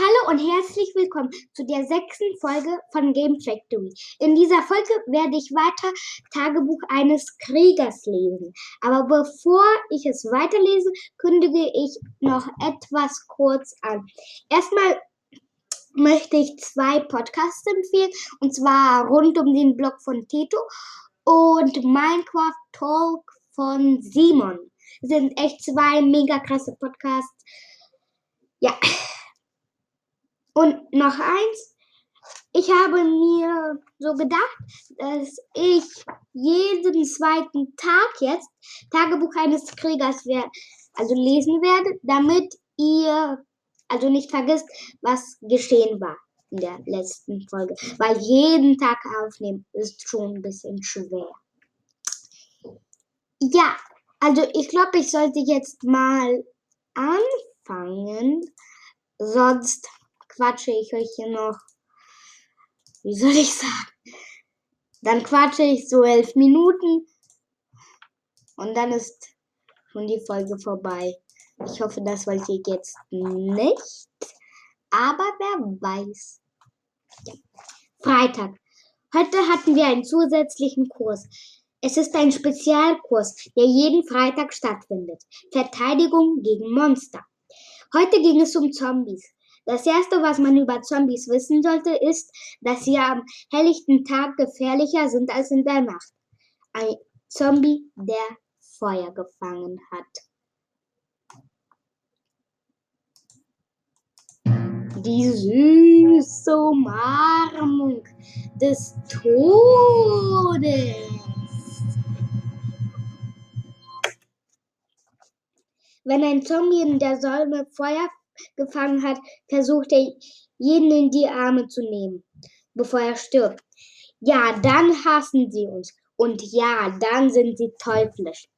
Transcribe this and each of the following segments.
Hallo und herzlich willkommen zu der sechsten Folge von Game Factory. In dieser Folge werde ich weiter Tagebuch eines Kriegers lesen. Aber bevor ich es weiterlese, kündige ich noch etwas kurz an. Erstmal möchte ich zwei Podcasts empfehlen, und zwar rund um den Blog von Teto und Minecraft Talk von Simon. Das sind echt zwei mega krasse Podcasts. Ja. Und noch eins, ich habe mir so gedacht, dass ich jeden zweiten Tag jetzt Tagebuch eines Kriegers werde, also lesen werde, damit ihr also nicht vergisst, was geschehen war in der letzten Folge. Weil jeden Tag aufnehmen ist schon ein bisschen schwer. Ja, also ich glaube, ich sollte jetzt mal anfangen, sonst quatsche ich euch hier noch, wie soll ich sagen? Dann quatsche ich so elf Minuten und dann ist schon die Folge vorbei. Ich hoffe, das wollt ihr jetzt nicht. Aber wer weiß. Ja. Freitag. Heute hatten wir einen zusätzlichen Kurs. Es ist ein Spezialkurs, der jeden Freitag stattfindet. Verteidigung gegen Monster. Heute ging es um Zombies. Das erste, was man über Zombies wissen sollte, ist, dass sie am helllichten Tag gefährlicher sind als in der Nacht. Ein Zombie, der Feuer gefangen hat. Die süße Umarmung des Todes. Wenn ein Zombie in der Säule Feuer gefangen hat, versucht er, jeden in die Arme zu nehmen, bevor er stirbt. Ja, dann hassen sie uns. Und ja, dann sind sie teuflisch.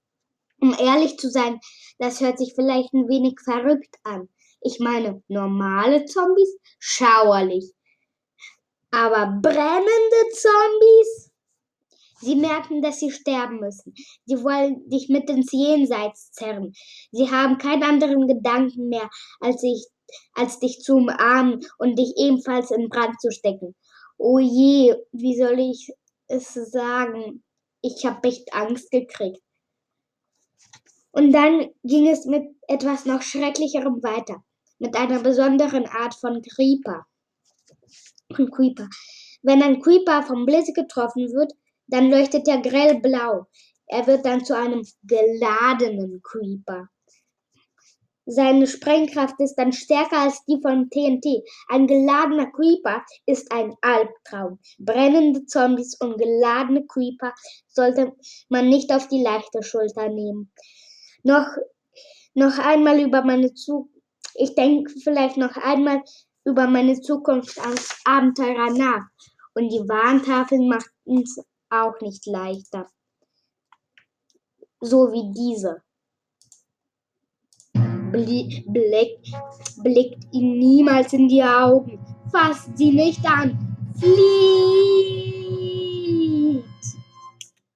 Um ehrlich zu sein, das hört sich vielleicht ein wenig verrückt an. Ich meine, normale Zombies, schauerlich. Aber brennende Zombies? Sie merken, dass sie sterben müssen. Sie wollen dich mit ins Jenseits zerren. Sie haben keinen anderen Gedanken mehr, als, ich, als dich zu umarmen und dich ebenfalls in Brand zu stecken. Oh je, wie soll ich es sagen? Ich habe echt Angst gekriegt. Und dann ging es mit etwas noch Schrecklicherem weiter. Mit einer besonderen Art von Creeper. Creeper. Wenn ein Creeper vom Blitz getroffen wird, dann leuchtet er grellblau. Er wird dann zu einem geladenen Creeper. Seine Sprengkraft ist dann stärker als die von TNT. Ein geladener Creeper ist ein Albtraum. Brennende Zombies und geladene Creeper sollte man nicht auf die leichte Schulter nehmen. Noch, noch einmal über meine Zukunft. Ich denke vielleicht noch einmal über meine Zukunft als Abenteurer nach. Und die Warntafeln machten auch nicht leichter. So wie diese. Bli blick, blickt ihn niemals in die Augen, fasst sie nicht an, flieht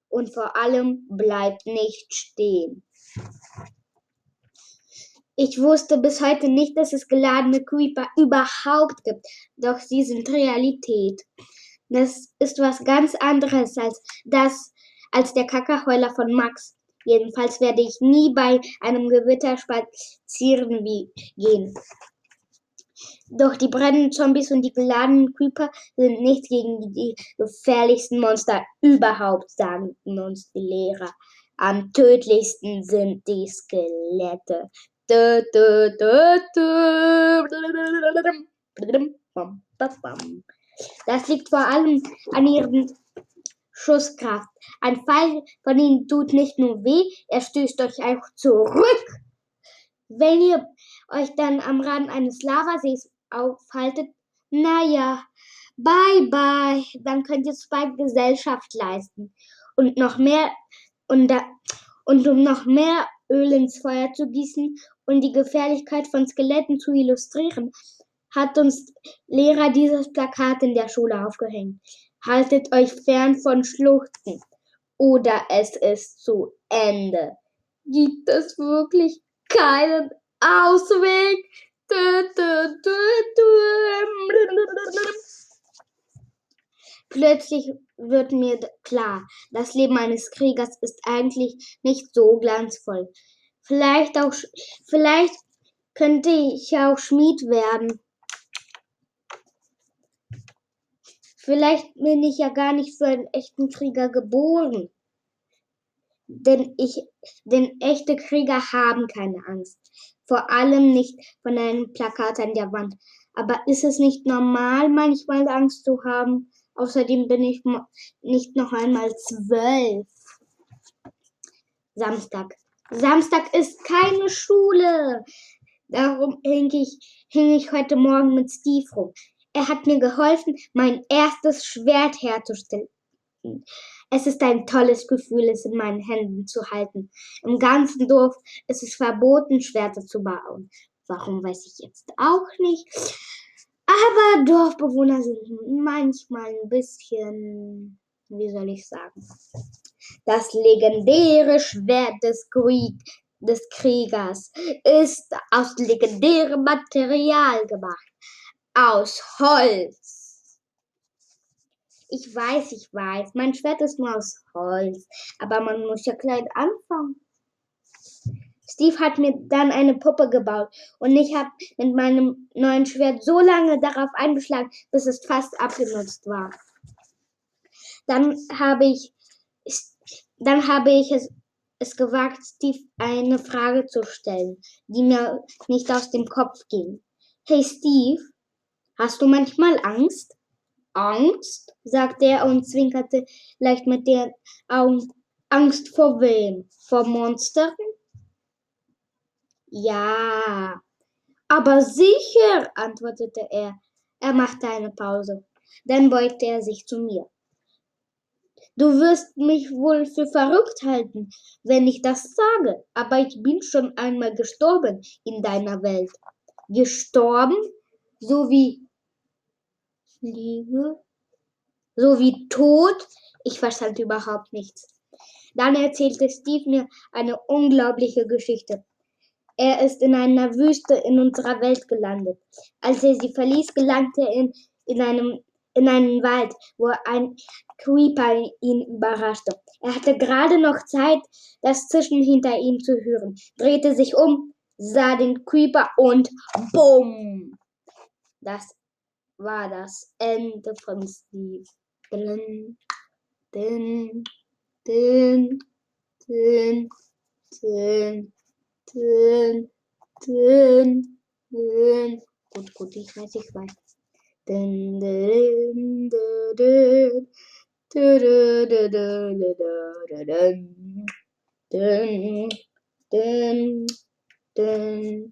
und vor allem bleibt nicht stehen. Ich wusste bis heute nicht, dass es geladene Creeper überhaupt gibt, doch sie sind Realität. Das ist was ganz anderes als das, als der Kackerheuler von Max. Jedenfalls werde ich nie bei einem Gewitter spazieren gehen. Doch die brennenden Zombies und die geladenen Creeper sind nichts gegen die gefährlichsten Monster überhaupt, sagen uns die Lehrer. Am tödlichsten sind die Skelette. Du, du, du, das liegt vor allem an ihren Schusskraft. Ein Pfeil von ihnen tut nicht nur weh, er stößt euch auch zurück. Wenn ihr euch dann am Rand eines Lavasees aufhaltet, naja, bye bye, dann könnt ihr zwei Gesellschaft leisten. Und noch mehr, und, da, und um noch mehr Öl ins Feuer zu gießen und die Gefährlichkeit von Skeletten zu illustrieren, hat uns Lehrer dieses Plakat in der Schule aufgehängt. Haltet euch fern von Schluchten oder es ist zu Ende. Gibt es wirklich keinen Ausweg? Plötzlich wird mir klar, das Leben eines Kriegers ist eigentlich nicht so glanzvoll. Vielleicht auch, vielleicht könnte ich auch Schmied werden Vielleicht bin ich ja gar nicht für einen echten Krieger geboren. Denn ich, denn echte Krieger haben keine Angst. Vor allem nicht von einem Plakat an der Wand. Aber ist es nicht normal, manchmal Angst zu haben? Außerdem bin ich nicht noch einmal zwölf. Samstag. Samstag ist keine Schule. Darum hing ich, hing ich heute Morgen mit Steve rum. Er hat mir geholfen, mein erstes Schwert herzustellen. Es ist ein tolles Gefühl, es in meinen Händen zu halten. Im ganzen Dorf ist es verboten, Schwerter zu bauen. Warum weiß ich jetzt auch nicht. Aber Dorfbewohner sind manchmal ein bisschen, wie soll ich sagen, das legendäre Schwert des, Krieg, des Kriegers ist aus legendärem Material gemacht aus Holz. Ich weiß, ich weiß, mein Schwert ist nur aus Holz, aber man muss ja klein anfangen. Steve hat mir dann eine Puppe gebaut und ich habe mit meinem neuen Schwert so lange darauf eingeschlagen, bis es fast abgenutzt war. Dann habe ich, dann habe ich es, es gewagt, Steve eine Frage zu stellen, die mir nicht aus dem Kopf ging. Hey Steve, Hast du manchmal Angst? Angst? sagte er und zwinkerte leicht mit den Augen. Angst vor wem? Vor Monstern? Ja. Aber sicher, antwortete er. Er machte eine Pause. Dann beugte er sich zu mir. Du wirst mich wohl für verrückt halten, wenn ich das sage, aber ich bin schon einmal gestorben in deiner Welt. Gestorben? So wie Liebe. So wie tot. Ich verstand überhaupt nichts. Dann erzählte Steve mir eine unglaubliche Geschichte. Er ist in einer Wüste in unserer Welt gelandet. Als er sie verließ, gelangte er in, in, einem, in einen Wald, wo ein Creeper ihn überraschte. Er hatte gerade noch Zeit, das Zischen hinter ihm zu hören, drehte sich um, sah den Creeper und BUM! Das Vadas and the Fun Steve. Dun, dun, dun, dun, dun, dun, dun, dun. Gut, gut, ich weiß, ich weiß. Dun, dun, dun, dun. Dun, dun, dun, dun,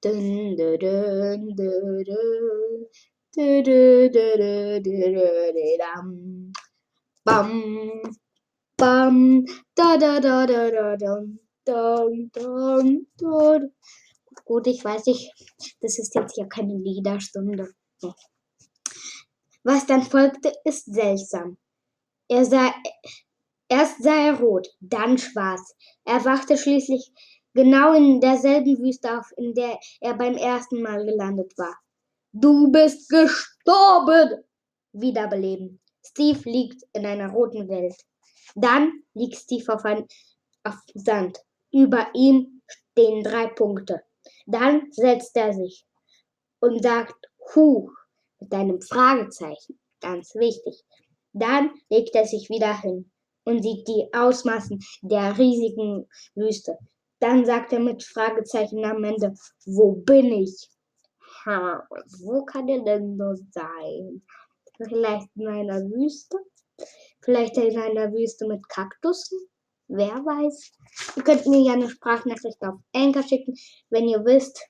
dun, dun, dun, dun. Bam, bam, da da da da da dum, dum, dum, dum. Gut, ich weiß nicht, das ist jetzt hier keine Liederstunde. Was dann folgte, ist seltsam. Er sah, erst sah er rot, dann schwarz. Er wachte schließlich genau in derselben Wüste auf, in der er beim ersten Mal gelandet war. Du bist gestorben! Wiederbeleben. Steve liegt in einer roten Welt. Dann liegt Steve auf, ein, auf Sand. Über ihm stehen drei Punkte. Dann setzt er sich und sagt Huch mit einem Fragezeichen. Ganz wichtig. Dann legt er sich wieder hin und sieht die Ausmaßen der riesigen Wüste. Dann sagt er mit Fragezeichen am Ende, wo bin ich? Wo kann er denn nur sein? Vielleicht in einer Wüste? Vielleicht in einer Wüste mit Kaktussen? Wer weiß? Ihr könnt mir ja eine Sprachnachricht auf Anchor schicken, wenn ihr wisst,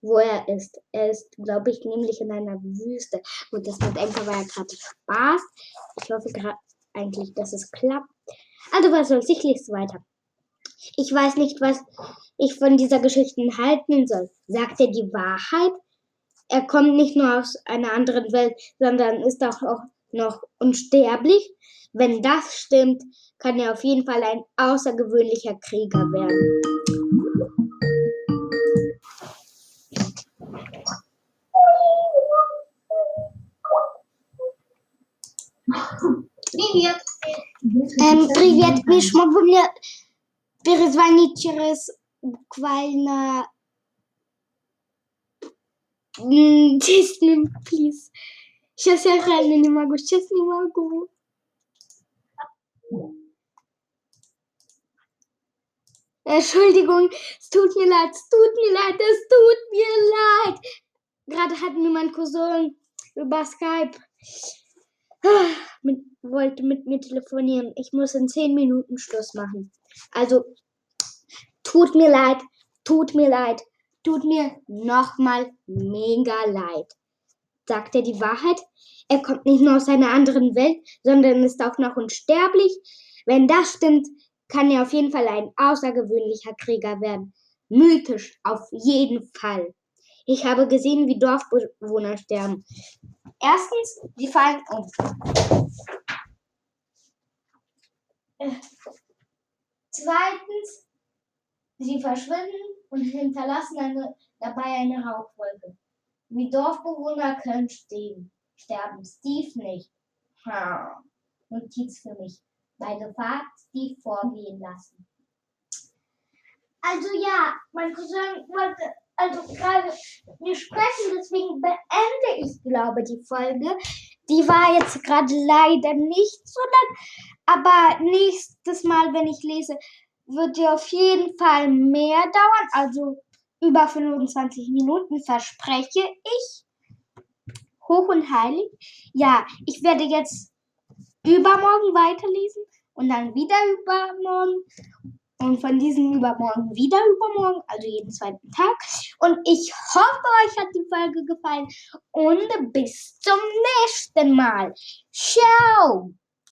wo er ist. Er ist, glaube ich, nämlich in einer Wüste. Und das mit Anchor war ja gerade Spaß. Ich hoffe gerade eigentlich, dass es klappt. Also was soll's, ich lese weiter. Ich weiß nicht, was ich von dieser Geschichte halten soll. Sagt er die Wahrheit? Er kommt nicht nur aus einer anderen Welt, sondern ist auch noch unsterblich. Wenn das stimmt, kann er auf jeden Fall ein außergewöhnlicher Krieger werden. Привет. Эм, привет, Миш, могу мне перезвонить через буквально 10 минут, плиз. Сейчас я реально не могу, сейчас не могу. Entschuldigung, es tut mir leid, es tut mir leid, es tut mir leid. Gerade hat mir mein Cousin über Skype mit, wollte mit mir telefonieren. Ich muss in 10 Minuten Schluss machen. Also, tut mir leid, tut mir leid, tut mir nochmal mega leid. Sagt er die Wahrheit? Er kommt nicht nur aus einer anderen Welt, sondern ist auch noch unsterblich. Wenn das stimmt, kann er auf jeden Fall ein außergewöhnlicher Krieger werden. Mythisch, auf jeden Fall. Ich habe gesehen, wie Dorfbewohner sterben. Erstens, sie fallen um. Äh, zweitens, sie verschwinden und hinterlassen eine, dabei eine Rauchwolke. Wie Dorfbewohner können stehen, sterben. Steve nicht. Ha. Notiz für mich bei Gefahr Steve vorgehen lassen. Also ja, mein Cousin wollte also gerade wir sprechen, deswegen beende ich, glaube die Folge. Die war jetzt gerade leider nicht so lang, aber nächstes Mal, wenn ich lese, wird die auf jeden Fall mehr dauern, also über 25 Minuten, verspreche ich. Hoch und heilig. Ja, ich werde jetzt übermorgen weiterlesen und dann wieder übermorgen und von diesem übermorgen wieder übermorgen, also jeden zweiten Tag. Und ich hoffe, euch hat die Folge gefallen und bis zum nächsten Mal. Ciao!